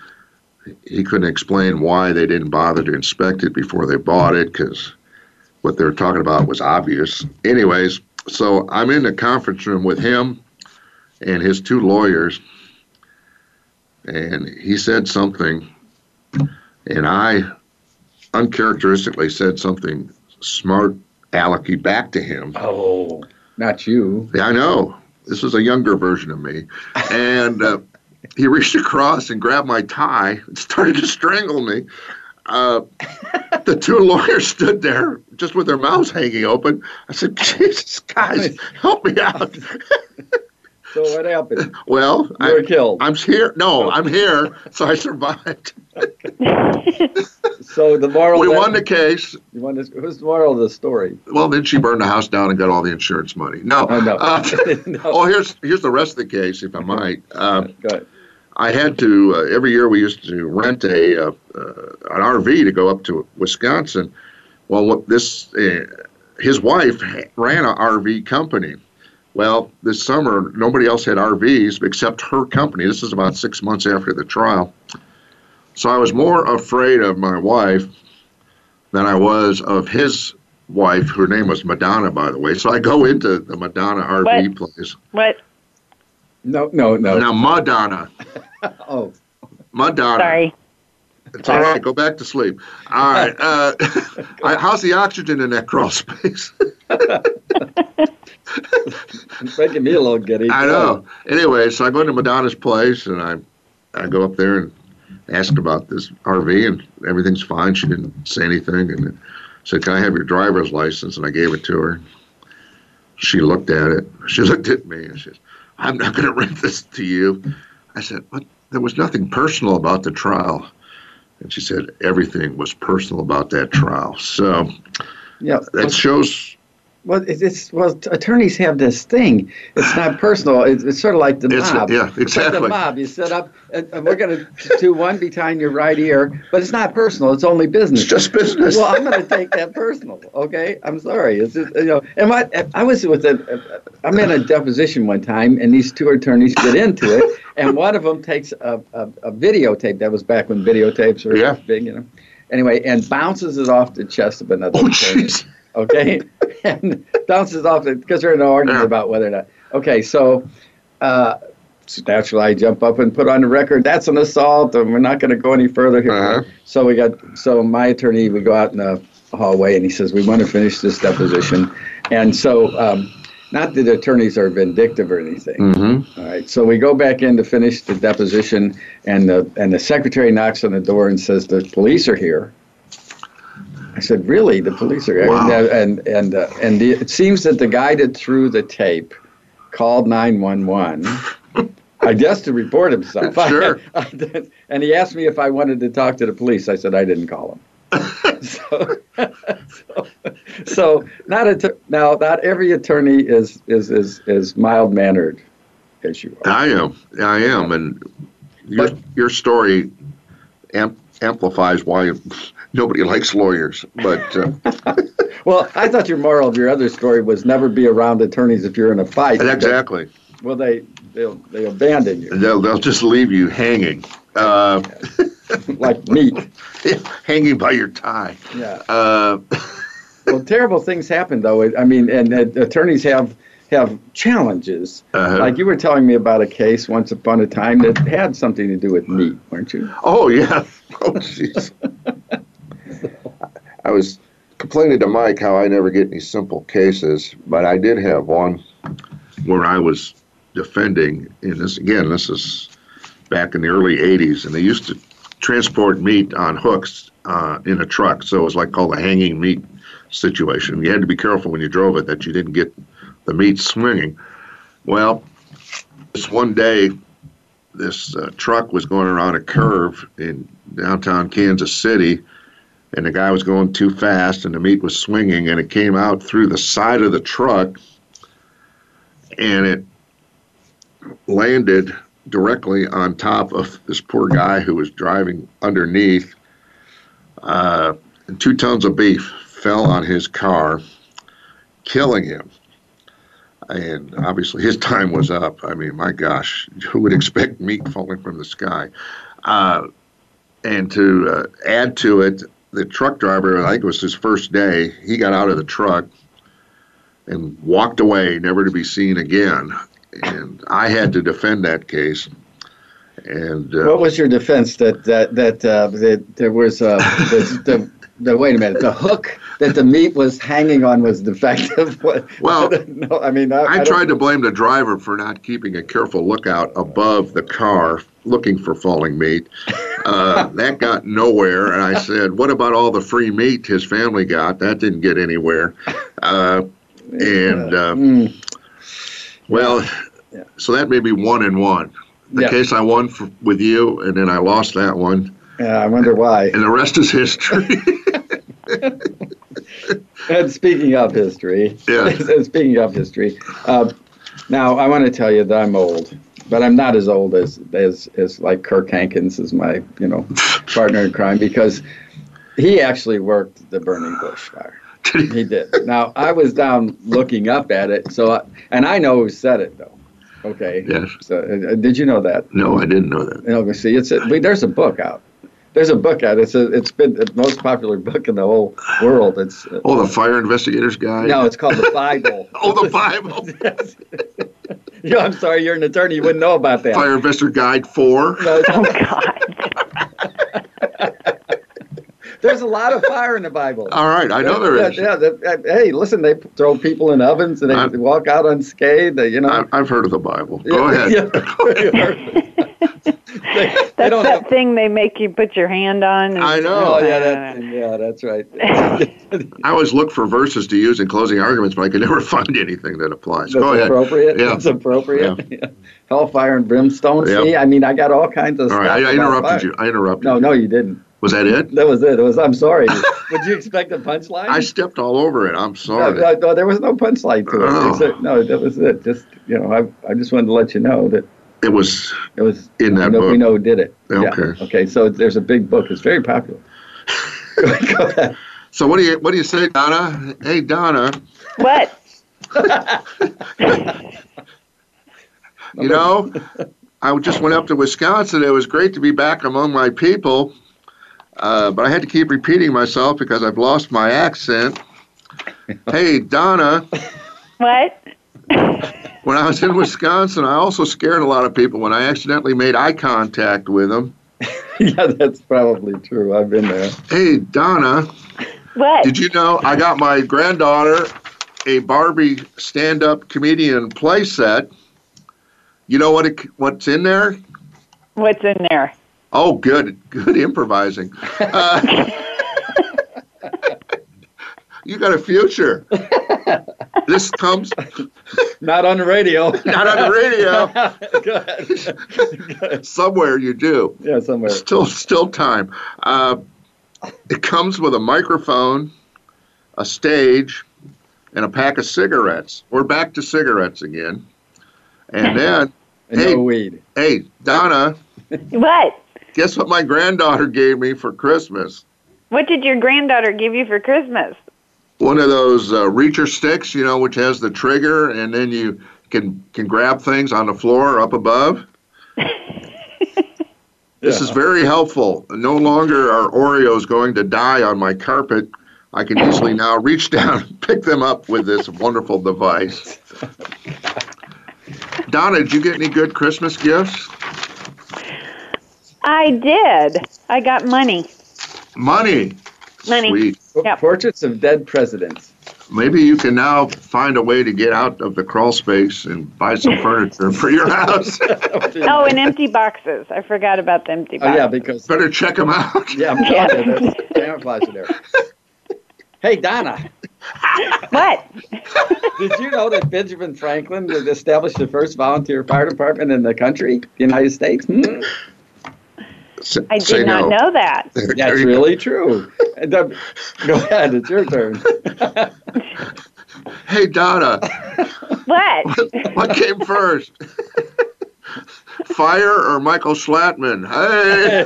He couldn't explain why they didn't bother to inspect it before they bought it because what they were talking about was obvious. Anyways, so I'm in the conference room with him and his two lawyers, and he said something and I uncharacteristically said something smart alecky back to him. Oh, not you. Yeah, I know. This was a younger version of me. And uh, he reached across and grabbed my tie and [LAUGHS] started to strangle me. Uh, the two lawyers stood there just with their mouths hanging open. I said, Jesus, guys, help me out. [LAUGHS] So what happened? Well, you were I, killed. I'm here. No, I'm here, so I survived. [LAUGHS] so the moral. We won the case. You won this. Who's the moral of the story? Well, then she burned the house down and got all the insurance money. No. Oh, no. Uh, [LAUGHS] no. Oh, here's here's the rest of the case, if I might. Uh, Go ahead. I had to uh, every year we used to rent a uh, uh, an RV to go up to Wisconsin. Well, what this uh, his wife ran an RV company well, this summer, nobody else had RVs except her company. This is about six months after the trial. So I was more afraid of my wife than I was of his wife. Her name was Madonna, by the way. So I go into the Madonna RV what? place. What? No, no, no. Now, Madonna. [LAUGHS] oh. Madonna. Sorry. It's all right. Go back to sleep. All right. Uh, [LAUGHS] how's the oxygen in that crawl space? it's [LAUGHS] making me a little giddy. I know. Anyway, so I go into Madonna's place and I, I go up there and ask about this RV and everything's fine. She didn't say anything and said, "Can I have your driver's license?" And I gave it to her. She looked at it. She looked at me and she says, "I'm not going [LAUGHS] to rent this to you." I said, "But there was nothing personal about the trial." And she said everything was personal about that trial. So yeah, that shows well, it's well, attorneys have this thing. It's not personal. It's, it's sort of like the it's, mob. Yeah, exactly. Like the mob. You set up, and, and we're going to do one behind your right ear, but it's not personal. It's only business. It's just business. Well, I'm going to take that personal. Okay, I'm sorry. It's just, you know, and what I was with a, I'm in a deposition one time, and these two attorneys get into it, and one of them takes a, a, a videotape. That was back when videotapes were yeah. big, you know. Anyway, and bounces it off the chest of another oh, attorney. Okay, [LAUGHS] and bounces off it because they're in an argument about whether or not. Okay, so uh, naturally I jump up and put on the record that's an assault, and we're not going to go any further here. Uh-huh. So we got so my attorney would go out in the hallway and he says we want to finish this deposition, and so. Um, not that attorneys are vindictive or anything. Mm-hmm. All right. So we go back in to finish the deposition, and the and the secretary knocks on the door and says the police are here. I said, "Really? The police are?" Wow. And and and, uh, and the, it seems that the guy that threw the tape called nine one one. I guess to report himself. [LAUGHS] Sure. [LAUGHS] and he asked me if I wanted to talk to the police. I said I didn't call him. [LAUGHS] so, so, so, not a now. Not every attorney is is is is mild mannered, as you are. I am. I am, and your But- your story amp, amplifies why nobody [LAUGHS] likes lawyers. But uh, [LAUGHS] Well, I thought your moral of your other story was never be around attorneys if you're in a fight. exactly, Well, they they'll they abandon you they'll they'll just leave you hanging, uh, [LAUGHS] like meat. hanging by your tie. Yeah. Uh, Well, terrible things happen though. I mean, and, and attorneys have have challenges. Uh-huh. Like you were telling me about a case once upon a time that had something to do with meat, weren't you? Oh yeah. [LAUGHS] Oh jeez. I was complaining to Mike how I never get any simple cases, but I did have one where I was defending. In this again, this is back in the early '80s, and they used to transport meat on hooks uh, in a truck, so it was like called a hanging meat situation. You had to be careful when you drove it that you didn't get the meat swinging. Well, this one day, this uh, truck was going around a curve in downtown Kansas City, and the guy was going too fast, and the meat was swinging, and it came out through the side of the truck, and it landed directly on top of this poor guy who was driving underneath. Uh, two tons of beef fell on his car, killing him. And obviously, his time was up. I mean, my gosh, who would expect meat falling from the sky? Uh, and to uh, add to it, the truck driver, I think it was his first day, he got out of the truck and walked away, never to be seen again. And I had to defend that case. And uh, What was your defense that that that, uh, that there was uh, the, the the wait a minute the hook that the meat was hanging on was defective? [LAUGHS] Well, [LAUGHS] no, I mean I, I don't- tried to blame the driver for not keeping a careful lookout above the car looking for falling meat. Uh, [LAUGHS] that got nowhere, and I said, "What about all the free meat his family got? That didn't get anywhere." Uh, and uh, Mm, well, Yeah. so that made me one and one. The Yeah. case I won for, with you, and then I lost that one, yeah, I wonder why. and the rest is history. [LAUGHS] And speaking of history, Yeah. [LAUGHS] speaking of history, uh, now I want to tell you that I'm old, but I'm not as old as as as like Kirk Hankins is my you know partner in crime because he actually worked the burning bush fire. [LAUGHS] He did. Now I was down looking up at it, so I, and I know who said it though. Okay. Yes. So uh, did you know that? no, I didn't know that. You know, see, it's a, there's a book out. There's a book out. It's a, it's been the most popular book in the whole world. It's uh, Oh, the fire investigators guy. no, it's called the Bible. [LAUGHS] Oh, the Bible. [LAUGHS] yeah, [LAUGHS] I'm sorry, you're an attorney. You wouldn't know about that. Fire Investigator Guide Four. No, Oh God. there's a lot of fire in the Bible. All right, I know there is. Yeah, yeah, the- hey, listen, they throw people in ovens and they I'm- walk out unscathed. They, you know. I- I've heard of the Bible. Go Yeah, ahead. Yeah. [LAUGHS] they, they That's don't that have. thing they make you put your hand on. And, I know. Oh yeah, that, uh, yeah, that's right. [LAUGHS] [LAUGHS] I always look for verses to use in closing arguments, but I can never find anything that applies. That's Go ahead. appropriate. Yeah. That's appropriate. Yeah. Hellfire and brimstone. Yep. See, I mean, I got all kinds of All stuff. right, I, I interrupted fire. you. I interrupted. No, you. no, you didn't. Was that it? That was it. It was. I'm sorry. Would you expect a punchline? I stepped all over it. I'm sorry. no, no, there was no punchline to it. Oh. No, that was it. Just you know, I, I just wanted to let you know that It was it was In that I know, We know who did it. Yeah. Okay. Okay. So there's a big book. It's very popular. [LAUGHS] So. What do you What do you say, Donna? Hey, Donna. What? [LAUGHS] You know, I just went up to Wisconsin. It was great to be back among my people, uh, but I had to keep repeating myself because I've lost my accent. Hey, Donna. What? [LAUGHS] When I was in Wisconsin, I also scared a lot of people when I accidentally made eye contact with them. [LAUGHS] yeah, that's probably true. I've been there. Hey, Donna, What? did you know I got my granddaughter a Barbie stand-up comedian play set? You know what it, what's in there? What's in there? Oh, good, good improvising. Uh, [LAUGHS] you got a future. This comes [LAUGHS] Not on the radio. [LAUGHS] not on the radio. [LAUGHS] Go ahead. Go ahead. Somewhere you do. Yeah, somewhere. Still, still time. Uh, it comes with a microphone, a stage, and a pack of cigarettes. We're back to cigarettes again. And then, And Hey. no weed. hey, Donna, What? guess what my granddaughter gave me for Christmas? What did your granddaughter give you for Christmas? One of those uh, reacher sticks, you know, which has the trigger, and then you can can grab things on the floor up above. [LAUGHS] This is very helpful. No longer are Oreos going to die on my carpet. I can easily now reach [LAUGHS] down and pick them up with this wonderful device. Donna, did you get any good Christmas gifts? I did. I got money. Money. Money. Sweet. Yep. Portraits of dead presidents. Maybe you can now find a way to get out of the crawl space and buy some [LAUGHS] furniture for your house. [LAUGHS] Oh, and empty boxes. I forgot about the empty Oh boxes. yeah, because Better check them out. [LAUGHS] yeah, I'm Yeah. telling there's camouflage in there. Hey Donna, What? did you know that Benjamin Franklin established the first volunteer fire department in the country, the United States? Hmm? S- I say did not no. know that. [LAUGHS] There That's you go. really true. And, uh, Go ahead, it's your turn. [LAUGHS] Hey, Donna, [LAUGHS] What? what came first? Fire or Michael Schlattman? Hey.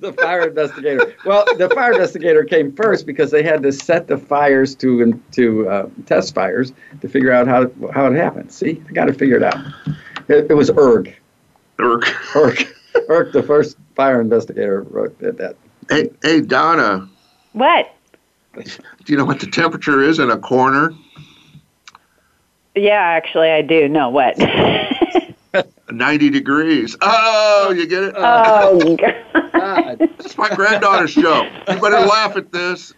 the fire investigator. Well, the fire investigator came first because they had to set the fires to to uh, test fires to figure out how how it happened. See, I got to figure it out. It, it was Erg. Erg. Erg. [LAUGHS] Erg, the first fire investigator, wrote that. that. Hey, hey, Donna, What? do you know what the temperature is in a corner? Yeah, actually, I do. No, what? [LAUGHS] 90 degrees. Oh, you get it? oh, [LAUGHS] God. God. That's my granddaughter's joke. You better laugh at this.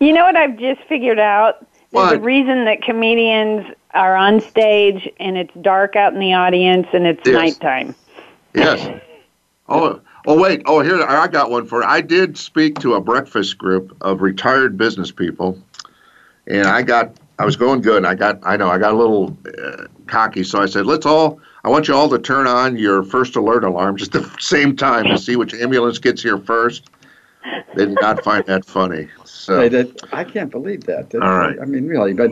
you know what I've just figured out? There's a reason that comedians are on stage and it's dark out in the audience and it's Yes. nighttime. Yes. [LAUGHS] Oh, oh, wait. Oh, here I got one for. I did speak to a breakfast group of retired business people, and I got. I was going good. And I got. I know. I got a little uh, cocky, so I said, "Let's all. I want you all to turn on your first alert alarms at the [LAUGHS] same time to see which ambulance gets here first. They did not find that funny. So They did. I can't believe that. That's- All right. I mean, really, but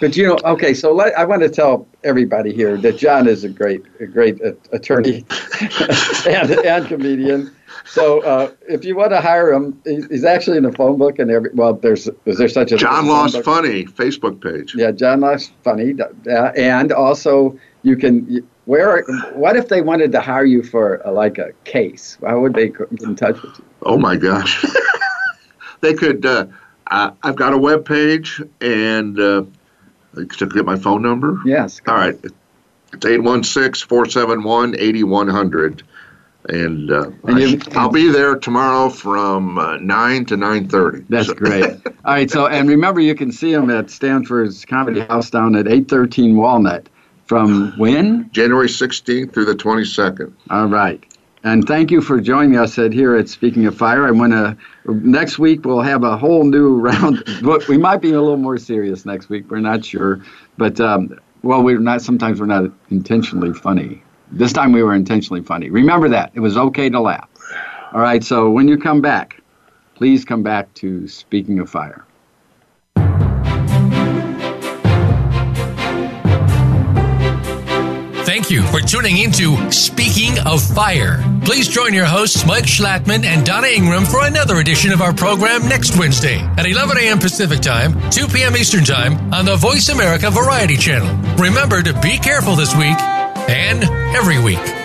but you know, okay. So let, I want to tell everybody here that John is a great a great uh, attorney [LAUGHS] and and comedian. So uh, if you want to hire him, he's actually in the phone book and every. Well, there's is there such a John Lost? Funny Facebook page. Yeah, John Lost Funny, uh, and also you can. Where? What if they wanted to hire you for uh, like a case? How would they get in touch with you? Oh my gosh. [LAUGHS] they could. Uh, I've got a web page and to get my phone number. Yes. All right. It's 816 471 8100. And, uh, And you- I'll be there tomorrow from uh, 9 to 9.30. That's So- great. [LAUGHS] All right. So, and remember, you can see him at Stanford's Comedy House down at 813 Walnut from when? January 16th through the 22nd. All right. And thank you for joining us at here at Speaking of Fire. I want to, next week we'll have a whole new [LAUGHS] round. But we might be a little more serious next week. We're not sure. But, um, well, we're not, sometimes we're not intentionally funny. This time we were intentionally funny. Remember that. It was okay to laugh. All right. So when you come back, please come back to Speaking of Fire. Thank you for tuning into Speaking of Fire. Please join your hosts, Mike Schlattman and Donna Ingram, for another edition of our program next Wednesday at 11 a.m. Pacific Time, 2 p.m. Eastern Time on the Voice America Variety Channel. Remember to be careful this week and every week.